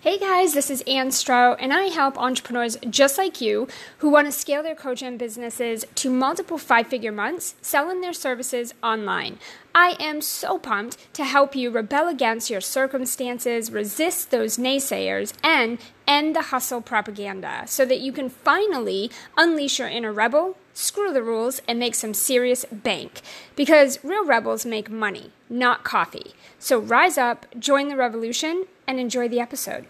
Hey guys, this is Ann Strout, and I help entrepreneurs just like you who want to scale their coaching businesses to multiple five figure months selling their services online. I am so pumped to help you rebel against your circumstances, resist those naysayers, and end the hustle propaganda so that you can finally unleash your inner rebel, screw the rules, and make some serious bank. Because real rebels make money, not coffee. So rise up, join the revolution, and enjoy the episode.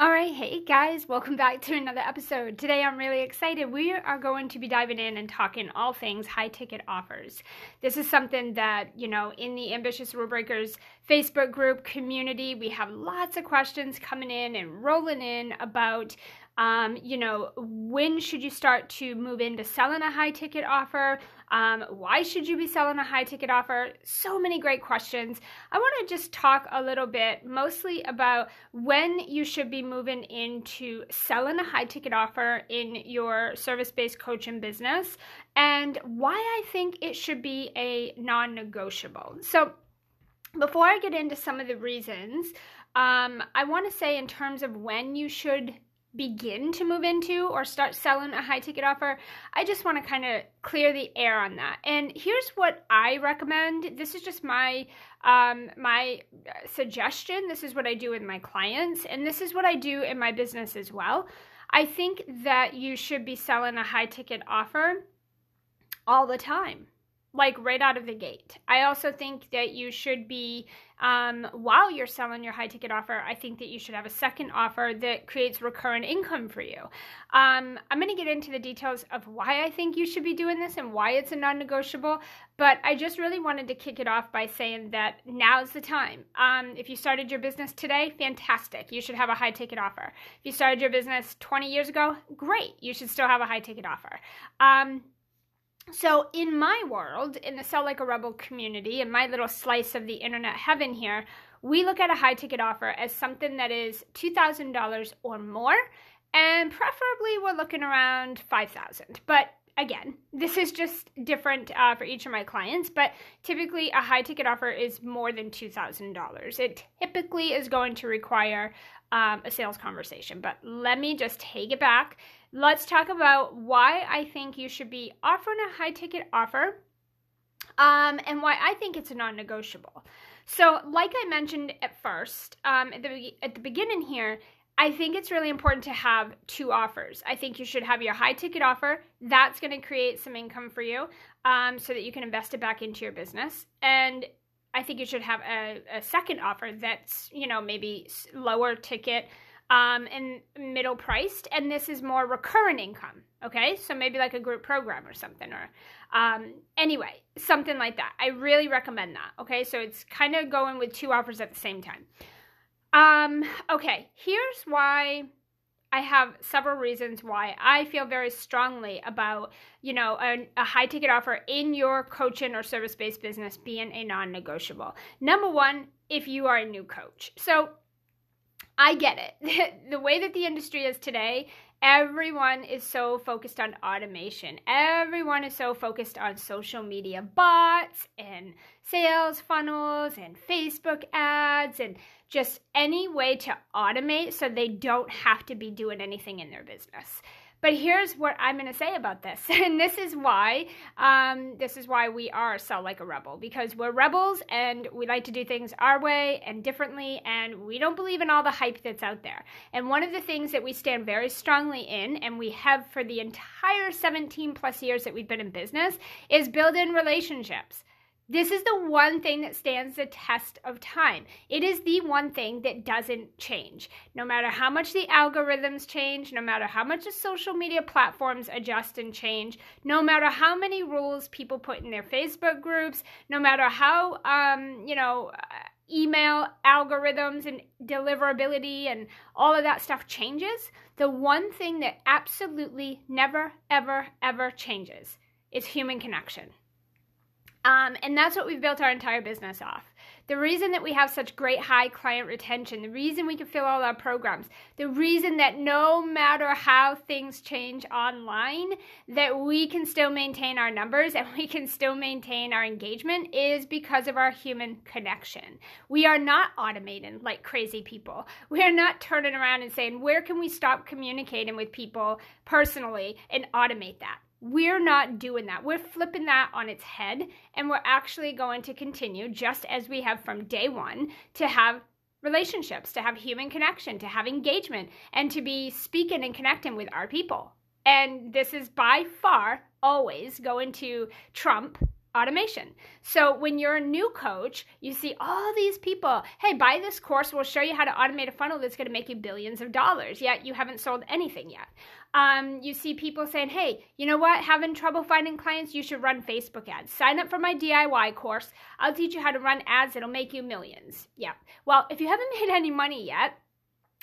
All right, hey guys, welcome back to another episode. Today I'm really excited. We are going to be diving in and talking all things high ticket offers. This is something that, you know, in the Ambitious Rule Breakers Facebook group community, we have lots of questions coming in and rolling in about um, you know, when should you start to move into selling a high ticket offer? Um, why should you be selling a high ticket offer? So many great questions. I want to just talk a little bit mostly about when you should be moving into selling a high ticket offer in your service based coaching business and why I think it should be a non negotiable. So, before I get into some of the reasons, um, I want to say, in terms of when you should begin to move into or start selling a high ticket offer, I just want to kind of clear the air on that. And here's what I recommend. This is just my um, my suggestion. This is what I do with my clients, and this is what I do in my business as well. I think that you should be selling a high ticket offer all the time like right out of the gate. I also think that you should be, um, while you're selling your high ticket offer, I think that you should have a second offer that creates recurrent income for you. Um, I'm going to get into the details of why I think you should be doing this and why it's a non negotiable, but I just really wanted to kick it off by saying that now's the time. Um, if you started your business today, fantastic. You should have a high ticket offer. If you started your business 20 years ago, great. You should still have a high ticket offer. Um, so, in my world, in the Sell Like a Rebel community, in my little slice of the internet heaven here, we look at a high ticket offer as something that is $2,000 or more, and preferably we're looking around 5000 But again, this is just different uh, for each of my clients, but typically a high ticket offer is more than $2,000. It typically is going to require um, a sales conversation. But let me just take it back let's talk about why I think you should be offering a high ticket offer um, and why I think it's a non negotiable. So, like I mentioned at first, um, at, the, at the beginning here, I think it's really important to have two offers. I think you should have your high ticket offer. That's going to create some income for you um, so that you can invest it back into your business. And I think you should have a, a second offer that's, you know, maybe lower ticket um, and middle priced, and this is more recurrent income. Okay, so maybe like a group program or something, or um, anyway, something like that. I really recommend that. Okay, so it's kind of going with two offers at the same time. Um, okay, here's why I have several reasons why I feel very strongly about, you know, a, a high ticket offer in your coaching or service based business being a non negotiable. Number one, if you are a new coach. So I get it. the way that the industry is today, everyone is so focused on automation. Everyone is so focused on social media bots and sales funnels and Facebook ads and just any way to automate so they don't have to be doing anything in their business. But here's what I'm going to say about this, and this is why um, this is why we are sell like a rebel because we're rebels and we like to do things our way and differently, and we don't believe in all the hype that's out there. And one of the things that we stand very strongly in, and we have for the entire 17 plus years that we've been in business, is build in relationships. This is the one thing that stands the test of time. It is the one thing that doesn't change. No matter how much the algorithms change, no matter how much the social media platforms adjust and change, no matter how many rules people put in their Facebook groups, no matter how, um, you know, email algorithms and deliverability and all of that stuff changes, the one thing that absolutely never, ever, ever changes is human connection. Um, and that's what we've built our entire business off. the reason that we have such great high client retention, the reason we can fill all our programs, the reason that no matter how things change online, that we can still maintain our numbers and we can still maintain our engagement is because of our human connection. We are not automating like crazy people. We are not turning around and saying, where can we stop communicating with people personally and automate that? We're not doing that. We're flipping that on its head, and we're actually going to continue, just as we have from day one, to have relationships, to have human connection, to have engagement, and to be speaking and connecting with our people. And this is by far always going to trump automation. So when you're a new coach, you see all these people, hey, buy this course, we'll show you how to automate a funnel that's going to make you billions of dollars, yet you haven't sold anything yet. Um, you see people saying, hey, you know what, having trouble finding clients, you should run Facebook ads. Sign up for my DIY course. I'll teach you how to run ads that'll make you millions. Yeah. Well, if you haven't made any money yet,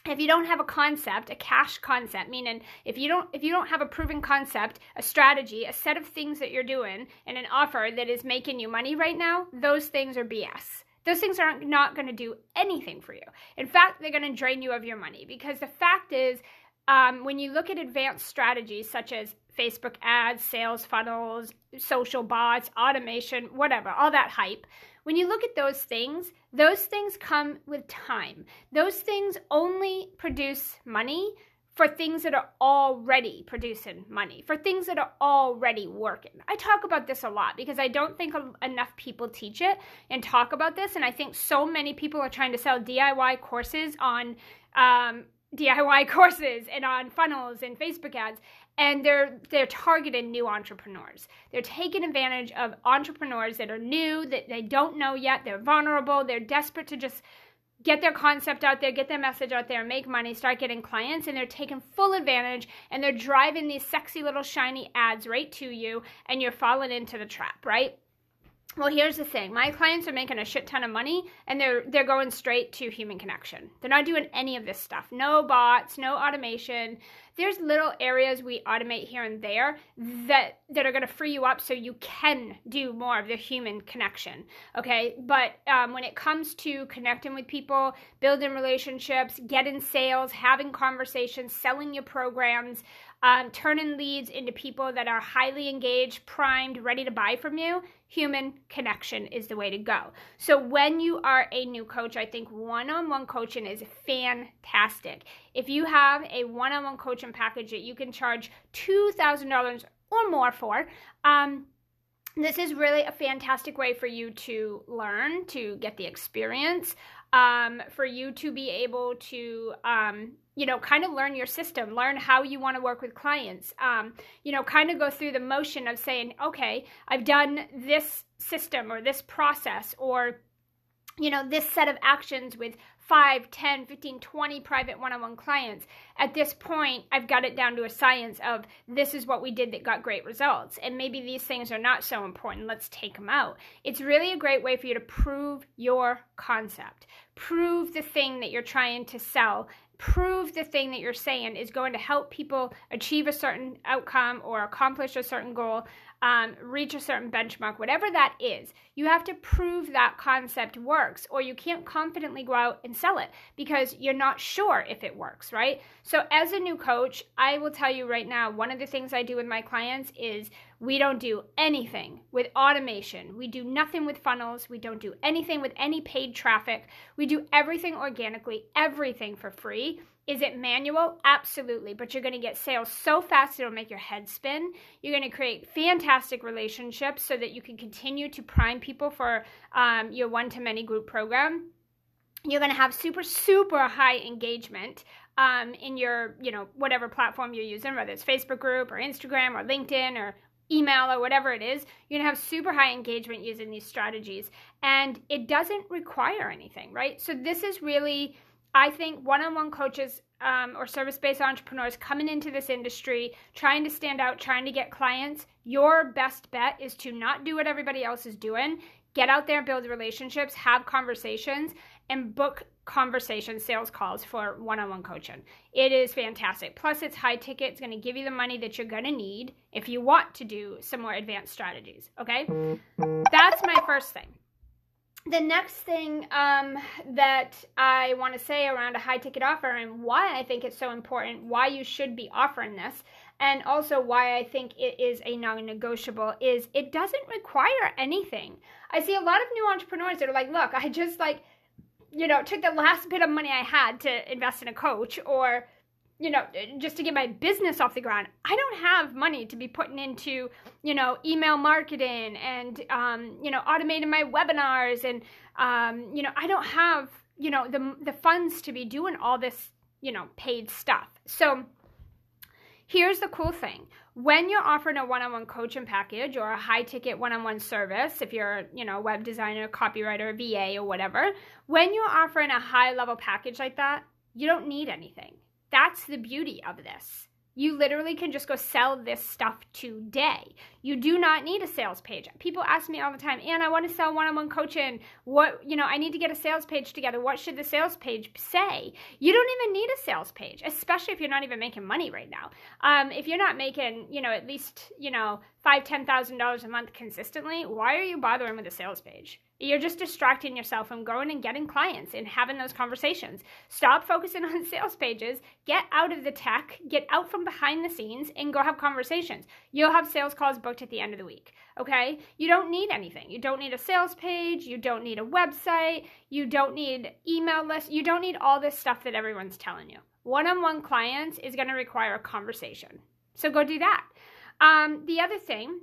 if you don't have a concept a cash concept meaning if you don't if you don't have a proven concept a strategy a set of things that you're doing and an offer that is making you money right now those things are bs those things are not not going to do anything for you. In fact they're going to drain you of your money because the fact is um, when you look at advanced strategies such as facebook ads sales funnels social bots automation whatever all that hype when you look at those things, those things come with time. Those things only produce money for things that are already producing money, for things that are already working. I talk about this a lot because I don't think enough people teach it and talk about this. And I think so many people are trying to sell DIY courses on um, DIY courses and on funnels and Facebook ads and they're they're targeting new entrepreneurs. They're taking advantage of entrepreneurs that are new, that they don't know yet, they're vulnerable, they're desperate to just get their concept out there, get their message out there, make money, start getting clients, and they're taking full advantage and they're driving these sexy little shiny ads right to you and you're falling into the trap, right? Well, here's the thing. My clients are making a shit ton of money and they're they're going straight to human connection. They're not doing any of this stuff. No bots, no automation. There's little areas we automate here and there that that are going to free you up so you can do more of the human connection. Okay? But um, when it comes to connecting with people, building relationships, getting sales, having conversations, selling your programs, um, turning leads into people that are highly engaged, primed, ready to buy from you, human connection is the way to go. So, when you are a new coach, I think one on one coaching is fantastic. If you have a one on one coaching package that you can charge $2,000 or more for, um, this is really a fantastic way for you to learn, to get the experience, um, for you to be able to um, you know, kind of learn your system, learn how you want to work with clients. Um, you know, kind of go through the motion of saying, okay, I've done this system or this process or, you know, this set of actions with 5, 10, 15, 20 private one on one clients. At this point, I've got it down to a science of this is what we did that got great results. And maybe these things are not so important. Let's take them out. It's really a great way for you to prove your concept, prove the thing that you're trying to sell prove the thing that you're saying is going to help people achieve a certain outcome or accomplish a certain goal, um, reach a certain benchmark, whatever that is, you have to prove that concept works, or you can't confidently go out and sell it because you're not sure if it works, right? So, as a new coach, I will tell you right now one of the things I do with my clients is we don't do anything with automation. We do nothing with funnels. We don't do anything with any paid traffic. We do everything organically, everything for free. Is it manual? Absolutely. But you're going to get sales so fast it'll make your head spin. You're going to create fantastic relationships so that you can continue to prime people for um, your one to many group program. You're going to have super, super high engagement um, in your, you know, whatever platform you're using, whether it's Facebook group or Instagram or LinkedIn or email or whatever it is, you're gonna have super high engagement using these strategies. And it doesn't require anything, right? So, this is really, I think, one on one coaches um, or service based entrepreneurs coming into this industry, trying to stand out, trying to get clients. Your best bet is to not do what everybody else is doing. Get out there, build relationships, have conversations, and book conversation sales calls for one-on-one coaching. It is fantastic. Plus it's high ticket. It's going to give you the money that you're going to need if you want to do some more advanced strategies, okay? That's my first thing. The next thing um, that I want to say around a high ticket offer and why I think it's so important, why you should be offering this, and also why I think it is a non negotiable is it doesn't require anything. I see a lot of new entrepreneurs that are like, look, I just like, you know, took the last bit of money I had to invest in a coach or you know, just to get my business off the ground. I don't have money to be putting into, you know, email marketing and, um, you know, automating my webinars. And, um, you know, I don't have, you know, the, the funds to be doing all this, you know, paid stuff. So here's the cool thing. When you're offering a one-on-one coaching package or a high-ticket one-on-one service, if you're, you know, a web designer, copywriter, a VA or whatever, when you're offering a high-level package like that, you don't need anything that's the beauty of this. You literally can just go sell this stuff today. You do not need a sales page. People ask me all the time, and I want to sell one-on-one coaching. What, you know, I need to get a sales page together. What should the sales page say? You don't even need a sales page, especially if you're not even making money right now. Um, if you're not making, you know, at least, you know, five, ten thousand dollars a month consistently, why are you bothering with a sales page? You're just distracting yourself from going and getting clients and having those conversations. Stop focusing on sales pages, get out of the tech, get out from behind the scenes, and go have conversations. You'll have sales calls booked at the end of the week. Okay? You don't need anything. You don't need a sales page. You don't need a website. You don't need email lists. You don't need all this stuff that everyone's telling you. One on one clients is going to require a conversation. So go do that. Um, the other thing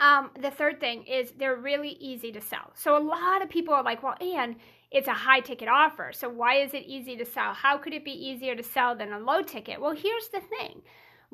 um, the third thing is they're really easy to sell. So a lot of people are like, well, Anne, it's a high ticket offer. So why is it easy to sell? How could it be easier to sell than a low ticket? Well, here's the thing.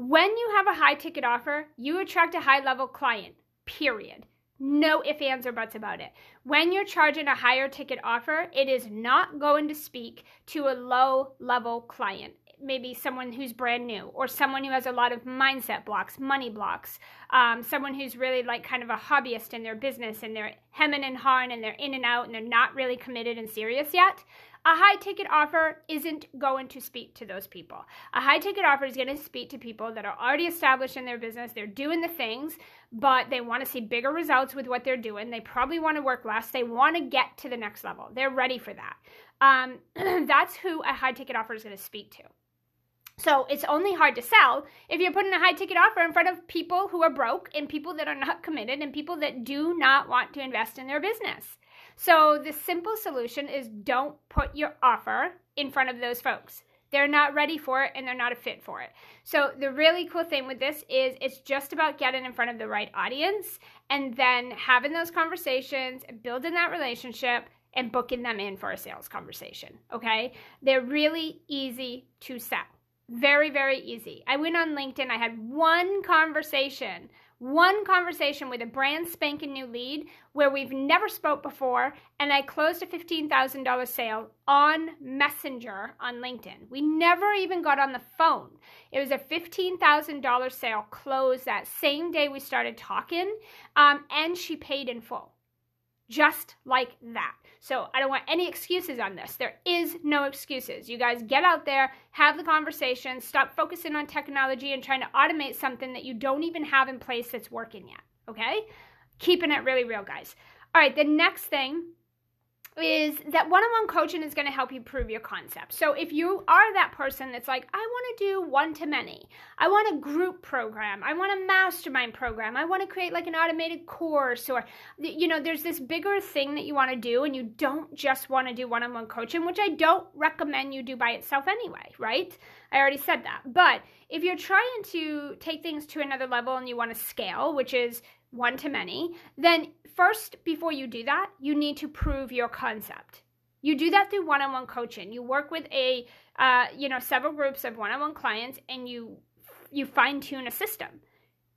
When you have a high ticket offer, you attract a high level client, period. No ifs, ands, or buts about it. When you're charging a higher ticket offer, it is not going to speak to a low level client maybe someone who's brand new or someone who has a lot of mindset blocks, money blocks, um, someone who's really like kind of a hobbyist in their business and they're hemming and hawing and they're in and out and they're not really committed and serious yet. A high ticket offer isn't going to speak to those people. A high ticket offer is going to speak to people that are already established in their business. They're doing the things, but they want to see bigger results with what they're doing. They probably want to work less. They want to get to the next level. They're ready for that. Um, that's who a high ticket offer is going to speak to. So it's only hard to sell if you're putting a high ticket offer in front of people who are broke and people that are not committed and people that do not want to invest in their business. So the simple solution is don't put your offer in front of those folks. They're not ready for it and they're not a fit for it. So the really cool thing with this is it's just about getting in front of the right audience and then having those conversations, building that relationship, and booking them in for a sales conversation. Okay? They're really easy to sell. Very, very easy. I went on LinkedIn. I had one conversation, one conversation with a brand spanking new lead where we've never spoke before, and I closed a $15,000 sale on Messenger on LinkedIn. We never even got on the phone. It was a $15,000 sale closed that same day we started talking, um, and she paid in full. Just like that. So I don't want any excuses on this. There is no excuses. You guys get out there, have the conversation, stop focusing on technology and trying to automate something that you don't even have in place that's working yet. Okay? Keeping it really real, guys. All right, the next thing is that one-on-one coaching is going to help you prove your concept. So if you are that person that's like, I want to do one-to-many, I want a group program, I want a mastermind program, I want to create like an automated course, or you know, there's this bigger thing that you want to do, and you don't just want to do one-on-one coaching, which I don't recommend you do by itself anyway, right? I already said that. But if you're trying to take things to another level and you want to scale, which is one to many, then first, before you do that, you need to prove your concept. You do that through one-on-one coaching. You work with a, uh, you know, several groups of one-on-one clients, and you you fine-tune a system.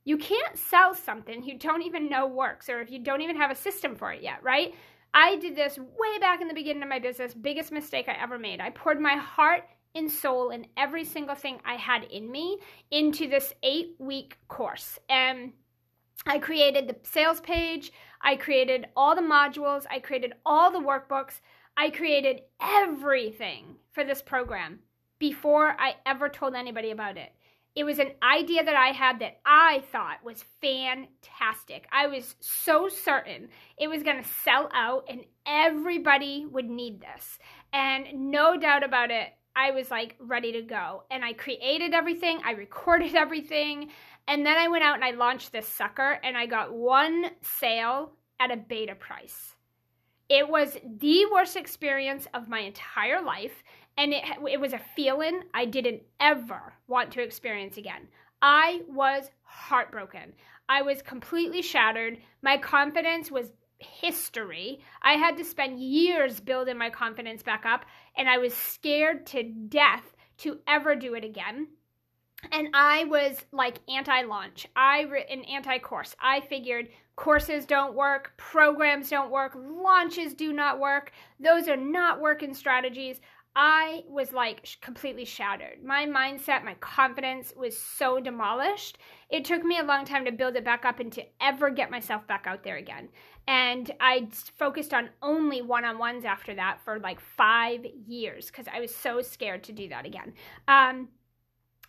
You can't sell something you don't even know works, or if you don't even have a system for it yet, right? I did this way back in the beginning of my business. Biggest mistake I ever made. I poured my heart and soul and every single thing I had in me into this eight-week course, and I created the sales page, I created all the modules, I created all the workbooks, I created everything for this program before I ever told anybody about it. it was an idea that I had that I thought was fantastic. I was so certain it was going to sell out and everybody would need this. And no doubt about it, I was like ready to go. And I created everything, I recorded everything, and then I went out and I launched this sucker and I got one sale at a beta price. It was the worst experience of my entire life and it it was a feeling I didn't ever want to experience again. I was heartbroken. I was completely shattered. My confidence was history. I had to spend years building my confidence back up, and I was scared to death to ever do it again. And I was like anti launch, I re- an anti course. I figured courses don't work, programs don't work, launches do not work. Those are not working strategies. I was like completely shattered. My mindset, my confidence was so demolished. It took me a long time to build it back up and to ever get myself back out there again. And I focused on only one on ones after that for like five years because I was so scared to do that again. Um,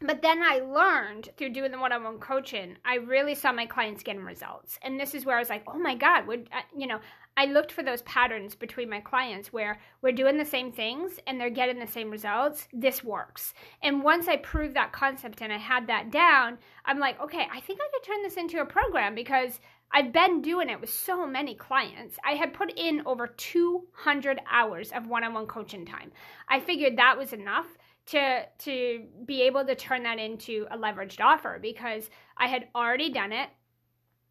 but then I learned through doing the one-on-one coaching, I really saw my clients getting results. And this is where I was like, oh my God, would uh, you know, I looked for those patterns between my clients where we're doing the same things and they're getting the same results. This works. And once I proved that concept and I had that down, I'm like, okay, I think I could turn this into a program because I've been doing it with so many clients. I had put in over 200 hours of one-on-one coaching time. I figured that was enough to to be able to turn that into a leveraged offer because I had already done it.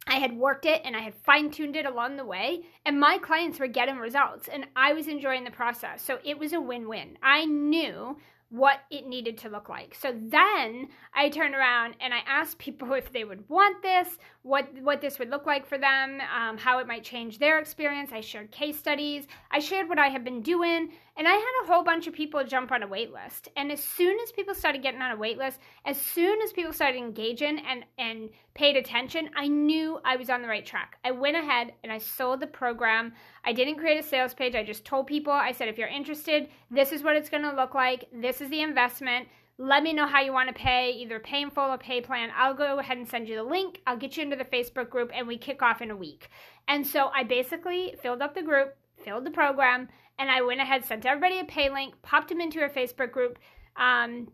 I had worked it and I had fine tuned it along the way, and my clients were getting results, and I was enjoying the process. So it was a win win. I knew what it needed to look like. So then I turned around and I asked people if they would want this, what what this would look like for them, um, how it might change their experience. I shared case studies. I shared what I have been doing, and I had a whole bunch of people jump on a wait list. And as soon as people started getting on a wait list, as soon as people started engaging and and paid attention, I knew I was on the right track. I went ahead and I sold the program. I didn't create a sales page. I just told people, I said, if you're interested, this is what it's going to look like. This is the investment. Let me know how you want to pay, either pay in full or pay plan. I'll go ahead and send you the link. I'll get you into the Facebook group and we kick off in a week. And so I basically filled up the group, filled the program, and I went ahead, sent everybody a pay link, popped them into a Facebook group. Um,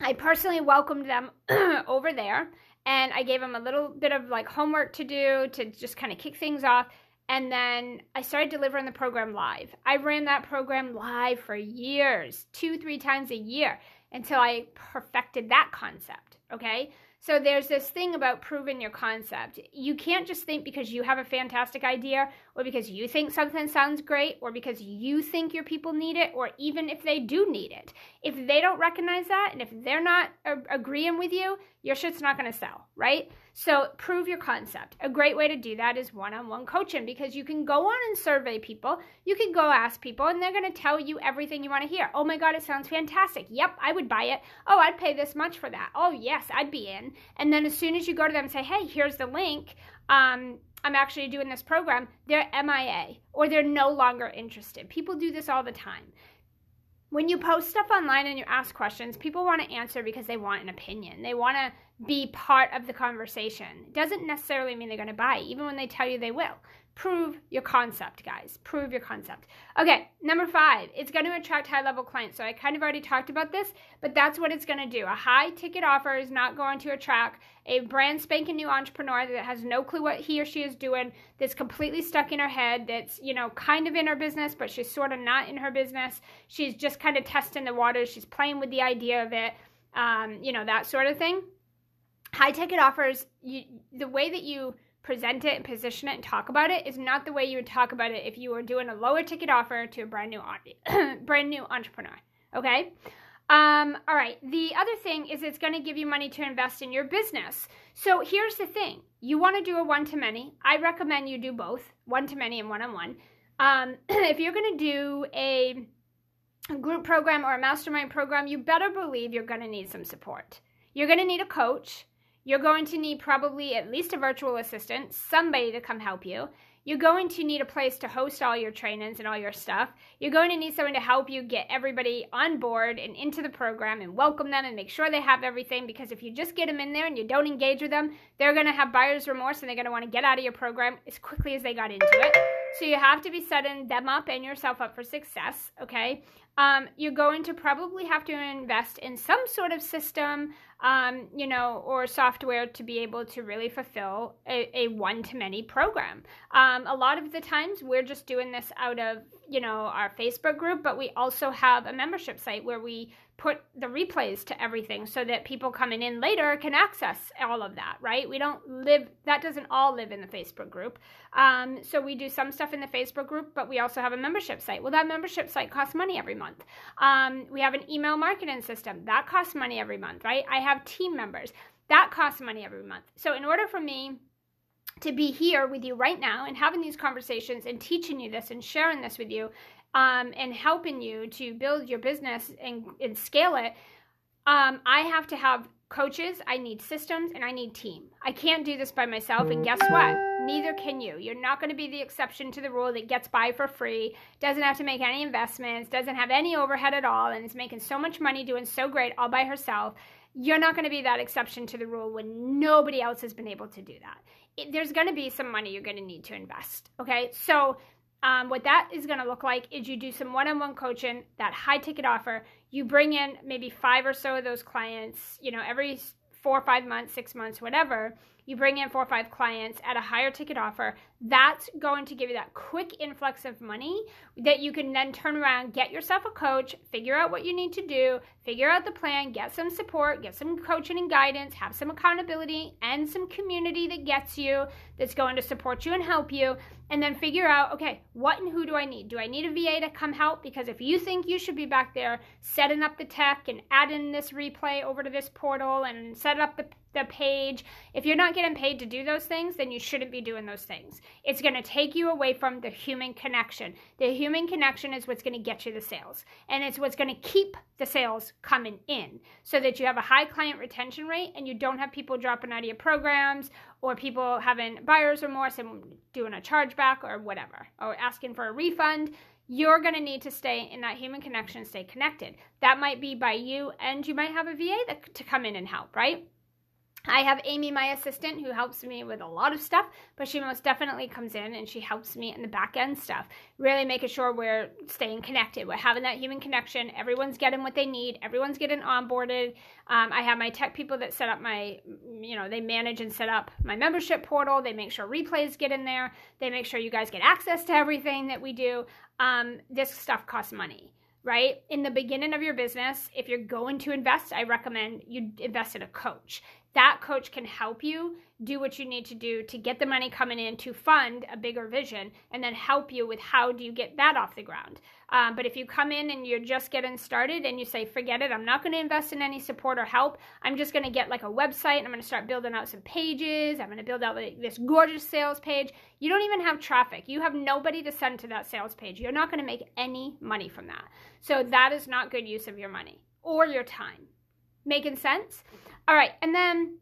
I personally welcomed them over there and I gave them a little bit of like homework to do to just kind of kick things off. And then I started delivering the program live. I ran that program live for years, two, three times a year until I perfected that concept. Okay. So there's this thing about proving your concept. You can't just think because you have a fantastic idea or because you think something sounds great or because you think your people need it or even if they do need it. If they don't recognize that and if they're not agreeing with you, your shit's not going to sell, right? So prove your concept. A great way to do that is one-on-one coaching because you can go on and survey people. You can go ask people and they're going to tell you everything you want to hear. Oh my God, it sounds fantastic. Yep, I would buy it. Oh, I'd pay this much for that. Oh yes, I'd be in. And then as soon as you go to them and say, hey, here's the link, um, I'm actually doing this program, they're MIA or they're no longer interested. People do this all the time when you post stuff online and you ask questions, people want to answer because they want an opinion. They want to be part of the conversation. It doesn't necessarily mean they're going to buy, even when they tell you they will. Prove your concept, guys. Prove your concept. Okay, number five, it's going to attract high level clients. So I kind of already talked about this, but that's what it's going to do. A high ticket offer is not going to attract a brand spanking new entrepreneur that has no clue what he or she is doing, that's completely stuck in her head, that's, you know, kind of in her business, but she's sort of not in her business. She's just kind of testing the waters. She's playing with the idea of it, um, you know, that sort of thing. High ticket offers, you, the way that you present it and position it and talk about it is not the way you would talk about it if you were doing a lower ticket offer to a brand new brand new entrepreneur. Okay. Um, all right. The other thing is it's going to give you money to invest in your business. So here's the thing: you want to do a one to many. I recommend you do both, one to many and one on one. If you're going to do a group program or a mastermind program, you better believe you're going to need some support. You're going to need a coach. You're going to need probably at least a virtual assistant, somebody to come help you. You're going to need a place to host all your trainings and all your stuff. You're going to need someone to help you get everybody on board and into the program and welcome them and make sure they have everything. Because if you just get them in there and you don't engage with them, they're going to have buyer's remorse and they're going to want to get out of your program as quickly as they got into it. So you have to be setting them up and yourself up for success, okay? Um, you're going to probably have to invest in some sort of system, um, you know, or software to be able to really fulfill a, a one to many program. Um, a lot of the times we're just doing this out of, you know, our Facebook group, but we also have a membership site where we put the replays to everything so that people coming in later can access all of that, right? We don't live, that doesn't all live in the Facebook group. Um, so we do some stuff in the Facebook group, but we also have a membership site. Well, that membership site costs money every month. Um, we have an email marketing system that costs money every month, right? I have team members that costs money every month. So in order for me, to be here with you right now and having these conversations and teaching you this and sharing this with you um, and helping you to build your business and, and scale it, um, I have to have coaches, I need systems, and I need team. I can't do this by myself. And guess what? Neither can you. You're not going to be the exception to the rule that gets by for free, doesn't have to make any investments, doesn't have any overhead at all, and is making so much money doing so great all by herself. You're not going to be that exception to the rule when nobody else has been able to do that. It, there's going to be some money you're going to need to invest. Okay. So, um, what that is going to look like is you do some one-on-one coaching, that high ticket offer. You bring in maybe five or so of those clients, you know, every four or five months, six months, whatever, you bring in four or five clients at a higher ticket offer, that's going to give you that quick influx of money that you can then turn around, get yourself a coach, figure out what you need to do, figure out the plan, get some support, get some coaching and guidance, have some accountability and some community that gets you, that's going to support you and help you, and then figure out okay, what and who do I need? Do I need a VA to come help? Because if you think you should be back there setting up the tech and adding this replay over to this portal and set up the the page. If you're not getting paid to do those things, then you shouldn't be doing those things. It's going to take you away from the human connection. The human connection is what's going to get you the sales, and it's what's going to keep the sales coming in so that you have a high client retention rate and you don't have people dropping out of your programs or people having buyer's remorse and doing a chargeback or whatever, or asking for a refund you're going to need to stay in that human connection, stay connected. That might be by you, and you might have a VA that, to come in and help, right? I have Amy, my assistant, who helps me with a lot of stuff, but she most definitely comes in and she helps me in the back end stuff, really making sure we're staying connected. We're having that human connection. Everyone's getting what they need, everyone's getting onboarded. Um, I have my tech people that set up my, you know, they manage and set up my membership portal. They make sure replays get in there, they make sure you guys get access to everything that we do. Um, this stuff costs money right? In the beginning of your business, if you're going to invest, I recommend you invest in a coach that coach can help you do what you need to do to get the money coming in to fund a bigger vision and then help you with how do you get that off the ground. Um, but if you come in and you're just getting started and you say forget it i'm not going to invest in any support or help. I'm just going to get like a website and i'm going to start building out some pages. I'm going to build out like this gorgeous sales page. You don't even have traffic. You have nobody to send to that sales page. You're not going to make any money from that. So that is not good use of your money or your time making sense all right, and then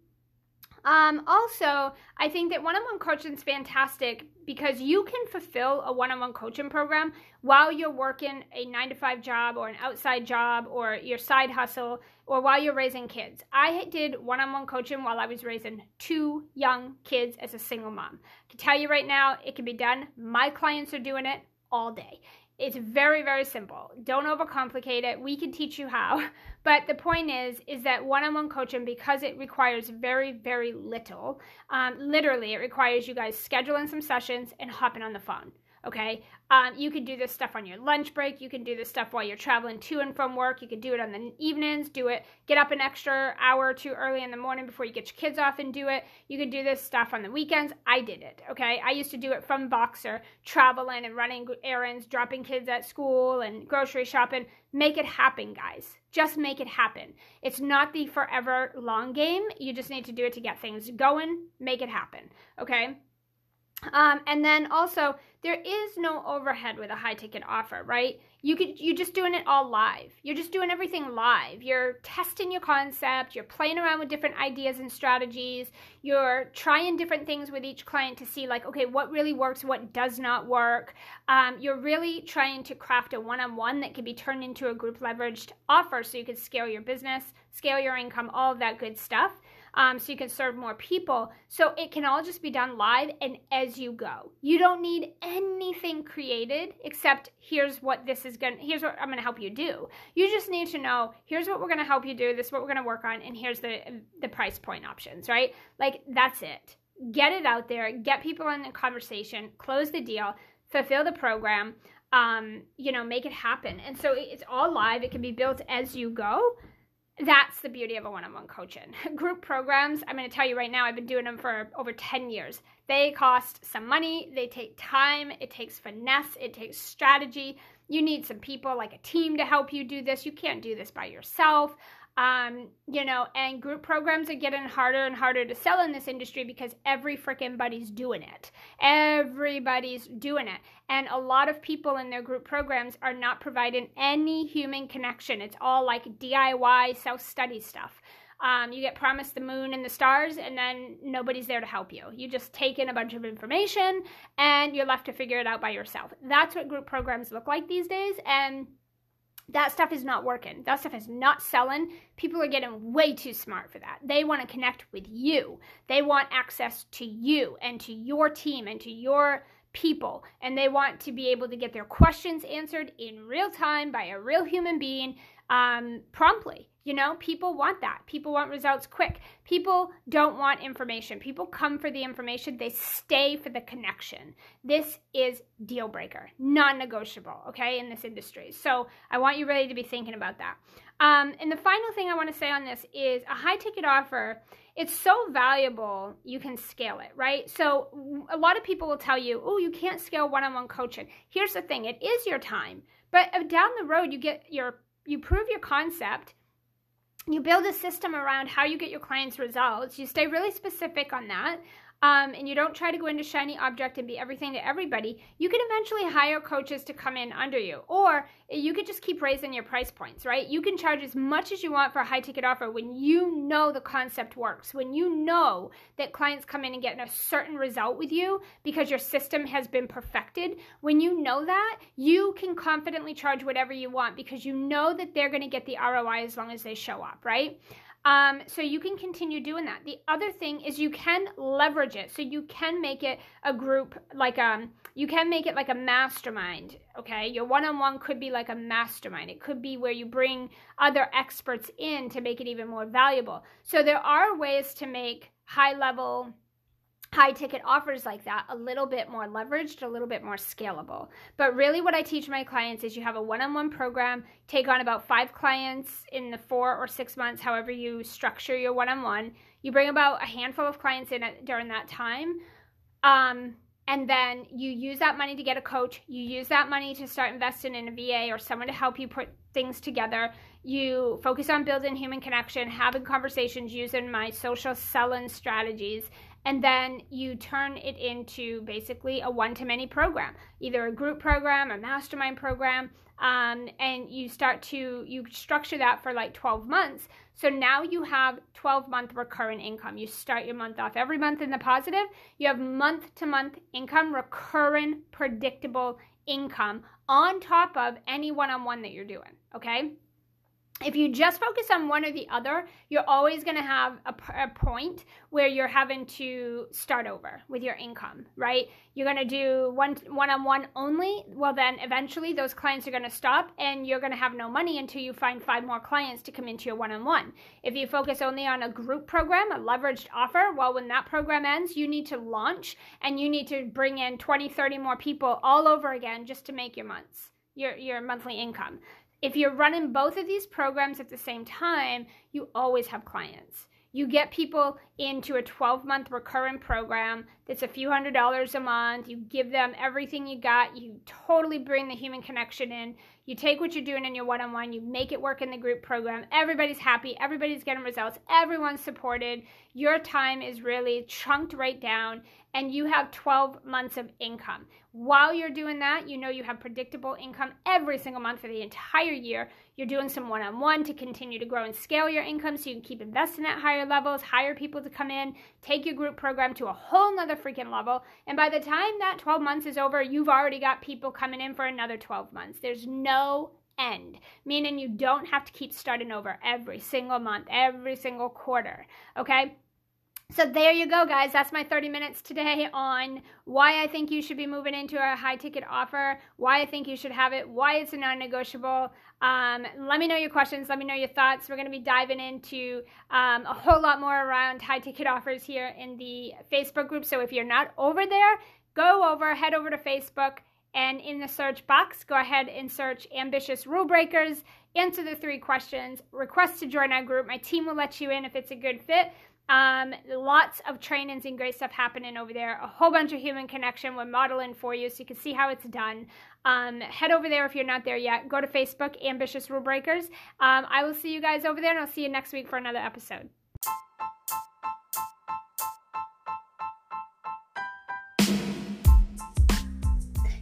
um, also, I think that one-on-one coaching is fantastic because you can fulfill a one-on-one coaching program while you're working a nine to five job or an outside job or your side hustle or while you're raising kids. I did one-on-one coaching while I was raising two young kids as a single mom. I can tell you right now, it can be done. My clients are doing it all day. It's very, very simple. Don't overcomplicate it. We can teach you how. But the point is, is that one-on-one coaching, because it requires very, very little, um, literally, it requires you guys scheduling some sessions and hopping on the phone. Okay. Um, you can do this stuff on your lunch break. You can do this stuff while you're traveling to and from work. You can do it on the evenings. Do it. Get up an extra hour or two early in the morning before you get your kids off and do it. You can do this stuff on the weekends. I did it. Okay. I used to do it from Boxer, traveling and running errands, dropping kids at school and grocery shopping. Make it happen, guys. Just make it happen. It's not the forever long game. You just need to do it to get things going. Make it happen. Okay. Um, and then also, there is no overhead with a high ticket offer, right? You could you're just doing it all live. You're just doing everything live. You're testing your concept, you're playing around with different ideas and strategies. You're trying different things with each client to see like, okay, what really works, what does not work. Um, you're really trying to craft a one-on-one that can be turned into a group leveraged offer so you can scale your business, scale your income, all of that good stuff um, so you can serve more people. So it can all just be done live and as you go. You don't need anything created except here's what this is going here's what I'm going to help you do. You just need to know here's what we're going to help you do, this is what we're going to work on, and here's the, the price point options, right? Like that's it. Get it out there, get people in the conversation, close the deal, fulfill the program. Um, you know, make it happen. And so it's all live. It can be built as you go that's the beauty of a one-on-one coaching. Group programs i'm going to tell you right now i've been doing them for over 10 years. They cost some money they take time it takes finesse it takes strategy. You need some people like a team to help you do this. You can't do this by yourself um, you know, and group programs are getting harder and harder to sell in this industry because every freaking buddy's doing it. Everybody's doing it. And a lot of people in their group programs are not providing any human connection. It's all like DIY self study stuff. Um, you get promised the moon and the stars, and then nobody's there to help you. You just take in a bunch of information and you're left to figure it out by yourself. That's what group programs look like these days. And that stuff is not working. That stuff is not selling. People are getting way too smart for that. They want to connect with you. They want access to you and to your team and to your people. And they want to be able to get their questions answered in real time by a real human being um, promptly. You know, people want that. People want results quick. People don't want information. People come for the information, they stay for the connection. This is deal breaker, non negotiable, okay, in this industry. So I want you really to be thinking about that. Um, and the final thing I want to say on this is a high ticket offer. It's so valuable, you can scale it, right? So, a lot of people will tell you, oh, you can't scale one on one coaching. Here's the thing it is your time, but down the road, you get your you prove your concept you build a system around how you get your clients results. You stay really specific on that um, and you don't try to go into shiny object and be everything to everybody, you can eventually hire coaches to come in under you. Or you could just keep raising your price points, right? You can charge as much as you want for a high ticket offer when you know the concept works, when you know that clients come in and get a certain result with you because your system has been perfected. When you know that, you can confidently charge whatever you want because you know that they're going to get the ROI as long as they show up, right? Um, so you can continue doing that. The other thing is you can leverage it. So you can make it a group, like um, you can make it like a mastermind. Okay, your one-on-one could be like a mastermind. It could be where you bring other experts in to make it even more valuable. So there are ways to make high-level high ticket offers like that a little bit more leveraged, a little bit more scalable. But really, what I teach my clients is you have a one on one program, take on about five clients in the four or six months, however you structure your one on one. You bring about a handful of clients in during that time. Um, and then you use that money to get a coach. You use that money to start investing in a VA or someone to help you put things together. You focus on building human connection, having conversations using my social selling strategies, and then you turn it into basically a one to many program, either a group program, a mastermind program, um, and you start to you structure that for like 12 months. So now you have 12 month recurrent income. You start your month off every month in the positive. You have month to month income, recurring, predictable income on top of any one on one that you're doing. Okay if you just focus on one or the other, you're always going to have a, a, point where you're having to start over with your income, right? You're going to do one one on one only. Well, then eventually those clients are going to stop and you're going to have no money until you find five more clients to come into your one on one. If you focus only on a group program, a leveraged offer, well, when that program ends, you need to launch and you need to bring in 20, 30 more people all over again just to make your months your your monthly income if you're running both of these programs at the same time, you always have clients. You get people into a 12 month recurring program that's a few hundred dollars a month. You give them everything you got. You totally bring the human connection in. You take what you're doing in your one on one, you make it work in the group program. Everybody's happy. Everybody's getting results. Everyone's supported. Your time is really chunked right down and you have 12 months of income. While you're doing that, you know you have predictable income every single month for the entire year. You're doing some one on one to continue to grow and scale your income so you can keep investing at higher levels, hire people to come in, take your group program to a whole nother freaking level. And by the time that 12 months is over, you've already got people coming in for another 12 months. There's no end, meaning you don't have to keep starting over every single month, every single quarter. Okay. So there you go, guys. That's my 30 minutes today on why I think you should be moving into a high ticket offer, why I think you should have it, why it's a non negotiable. Um, let me know your questions. Let me know your thoughts. We're going to be diving into um, a whole lot more around high ticket offers here in the Facebook group. So if you're not over there, go over, head over to Facebook, and in the search box, go ahead and search Ambitious Rule Breakers. Answer the three questions. Request to join our group. My team will let you in if it's a good fit. Um, lots of trainings and great stuff happening over there. A whole bunch of human connection. We're modeling for you so you can see how it's done. Um, head over there if you're not there yet. Go to Facebook, Ambitious Rule Breakers. Um, I will see you guys over there, and I'll see you next week for another episode.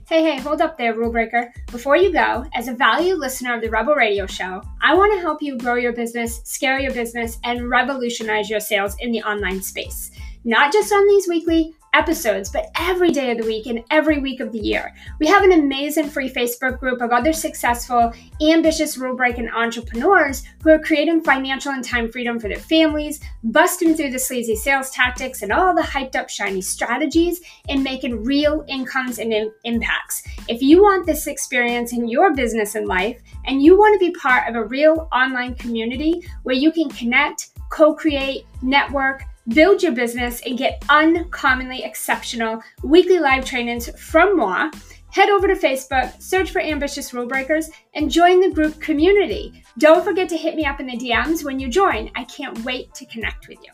Hey, hey, hold up there, rule breaker. Before you go, as a valued listener of the Rebel Radio Show, I want to help you grow your business, scale your business, and revolutionize your sales in the online space. Not just on these weekly episodes, but every day of the week and every week of the year. We have an amazing free Facebook group of other successful, ambitious rule breaking entrepreneurs who are creating financial and time freedom for their families, busting through the sleazy sales tactics and all the hyped up, shiny strategies, and making real incomes and impacts. If you want this experience in your business and life, and you want to be part of a real online community where you can connect, co create, network, build your business, and get uncommonly exceptional weekly live trainings from moi, head over to Facebook, search for Ambitious Rule Breakers, and join the group community. Don't forget to hit me up in the DMs when you join. I can't wait to connect with you.